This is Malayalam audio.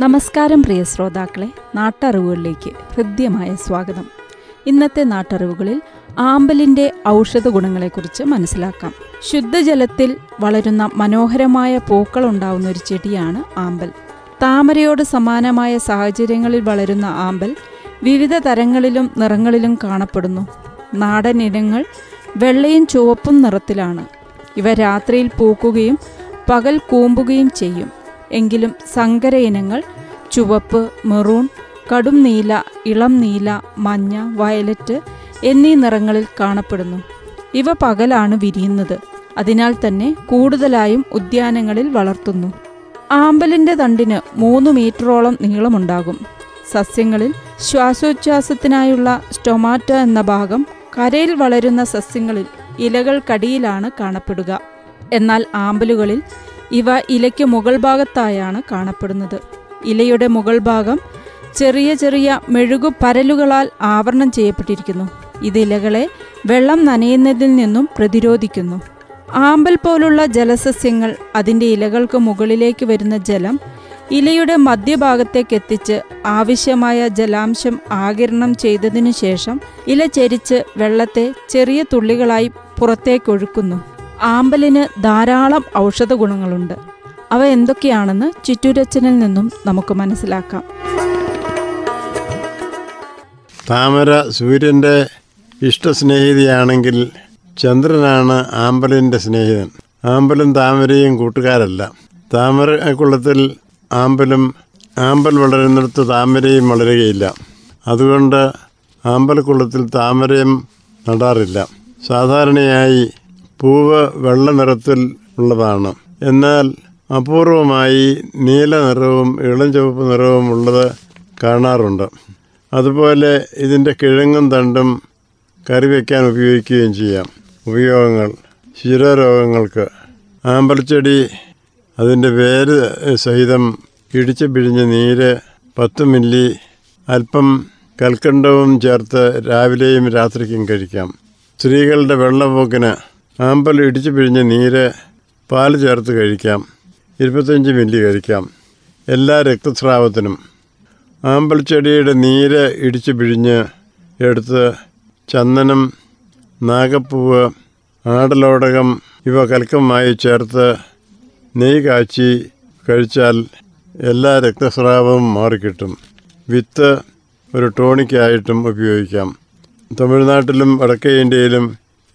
നമസ്കാരം പ്രിയ ശ്രോതാക്കളെ നാട്ടറിവുകളിലേക്ക് ഹൃദ്യമായ സ്വാഗതം. ഇന്നത്തെ നാട്ടറിവുകളിൽ ആമ്പലിന്റെ ഔഷധ ഗുണങ്ങളെക്കുറിച്ച് മനസ്സിലാക്കാം. ശുദ്ധജലത്തിൽ വളരുന്ന മനോഹരമായ പൂക്കൾ ഉണ്ടാവുന്ന ഒരു ചെടിയാണ് ആമ്പൽ. താമരയോട് സമാനമായ സാഹചര്യങ്ങളിൽ വളരുന്ന ആമ്പൽ വിവിധ തരങ്ങളിലും നിറങ്ങളിലും കാണപ്പെടുന്നു. നാടൻ ഇനങ്ങൾ വെള്ളയും ചുവപ്പും നിറത്തിലാണ്. ഇവ രാത്രിയിൽ പൂക്കുകയും പകൽ കൂമ്പുകയും ചെയ്യും. എങ്കിലും സങ്കര ഇനങ്ങൾ ചുവപ്പ് മെറൂൺ കടും നീല ഇളം നീല മഞ്ഞ വയലറ്റ് എന്നീ നിറങ്ങളിൽ കാണപ്പെടുന്നു. ഇവ പകലാണ് വിരിയുന്നത്. അതിനാൽ തന്നെ കൂടുതലായും ഉദ്യാനങ്ങളിൽ വളർത്തുന്നു. ആമ്പലിന്റെ തണ്ടിന് മൂന്ന് മീറ്ററോളം നീളമുണ്ടാകും. സസ്യങ്ങളിൽ ശ്വാസോച്ഛ്വാസത്തിനായുള്ള സ്റ്റൊമാറ്റ എന്ന ഭാഗം കരയിൽ വളരുന്ന സസ്യങ്ങളിൽ ഇലകൾക്കടിയിലാണ് കാണപ്പെടുക. എന്നാൽ ആമ്പലുകളിൽ ഇവ ഇലയ്ക്ക് മുകൾ ഭാഗത്തായാണ് കാണപ്പെടുന്നത്. ഇലയുടെ മുകൾ ഭാഗം ചെറിയ ചെറിയ മെഴുകു പരലുകളാൽ ആവരണം ചെയ്യപ്പെട്ടിരിക്കുന്നു. ഇത് ഇലകളെ വെള്ളം നനയുന്നതിൽ നിന്നും പ്രതിരോധിക്കുന്നു. ആമ്പൽ പോലുള്ള ജലസസ്യങ്ങൾ അതിന്റെ ഇലകൾക്ക് മുകളിലേക്ക് വരുന്ന ജലം ഇലയുടെ മധ്യഭാഗത്തേക്ക് എത്തിച്ച് ആവശ്യമായ ജലാംശം ആകിരണം ചെയ്തതിനു ശേഷം ഇല ചെരിച്ച് വെള്ളത്തെ ചെറിയ തുള്ളികളായി പുറത്തേക്കൊഴുക്കുന്നു ആമ്പലിന് ധാരാളം ഔഷധ ഗുണങ്ങളുണ്ട്. അവ എന്തൊക്കെയാണെന്ന് ചുറ്റുരച്ചനിൽ നിന്നും നമുക്ക് മനസ്സിലാക്കാം. താമര സൂര്യന്റെ ഇഷ്ടസ്നേഹിതയാണെങ്കിൽ ചന്ദ്രനാണ് ആമ്പലിന്റെ സ്നേഹിതൻ. ആമ്പലും താമരയും കൂട്ടുകാരല്ല. താമര കുളത്തിൽ ആമ്പലും ആമ്പൽ വളരുന്നിടത്ത് താമരയും വളരുകയില്ല. അതുകൊണ്ട് ആമ്പൽ ആമ്പൽക്കുളത്തിൽ താമരയും നടാറില്ല. സാധാരണയായി പൂവ് വെള്ള നിറത്തിൽ ഉള്ളതാണ്. എന്നാൽ അപൂർവമായി നീല നിറവും ഇളം ചുവപ്പ് നിറവും ഉള്ളത് കാണാറുണ്ട്. അതുപോലെ ഇതിന്റെ കിഴങ്ങും തണ്ടും കറി വയ്ക്കാൻ ഉപയോഗിക്കുകയും ചെയ്യാം. ഉപയോഗങ്ങൾ ശിരോരോഗങ്ങൾക്ക്. ആമ്പൽച്ചെടി അതിന്റെ വേര് സഹിതം ഇടിച്ച് പിഴിഞ്ഞ് നീര് പത്ത് മില്ലി അല്പം കൽക്കണ്ടവും ചേർത്ത് രാവിലെയും രാത്രിക്കും കഴിക്കാം. സ്ത്രീകളുടെ വെള്ളപ്പോക്കിന് ആമ്പൽ ഇടിച്ച് പിഴിഞ്ഞ് നീര് പാൽ ചേർത്ത് കഴിക്കാം. ഇരുപത്തഞ്ച് മില്ലി കഴിക്കാം. എല്ലാ രക്തസ്രാവത്തിനും. ആമ്പൽ ചെടിയുടെ നീര് ഇടിച്ച് പിഴിഞ്ഞ് എടുത്ത് ചന്ദനം നാഗപ്പൂവ് ആടലോടകം ഇവ കൽക്കമായി ചേർത്ത് നെയ് കാച്ചി കഴിച്ചാൽ എല്ലാ രക്തസ്രാവവും മാറിക്കിട്ടും. വിത്ത് ഒരു ടോണിക്കായിട്ടും ഉപയോഗിക്കാം. തമിഴ്നാട്ടിലും വടക്കേ ഇന്ത്യയിലും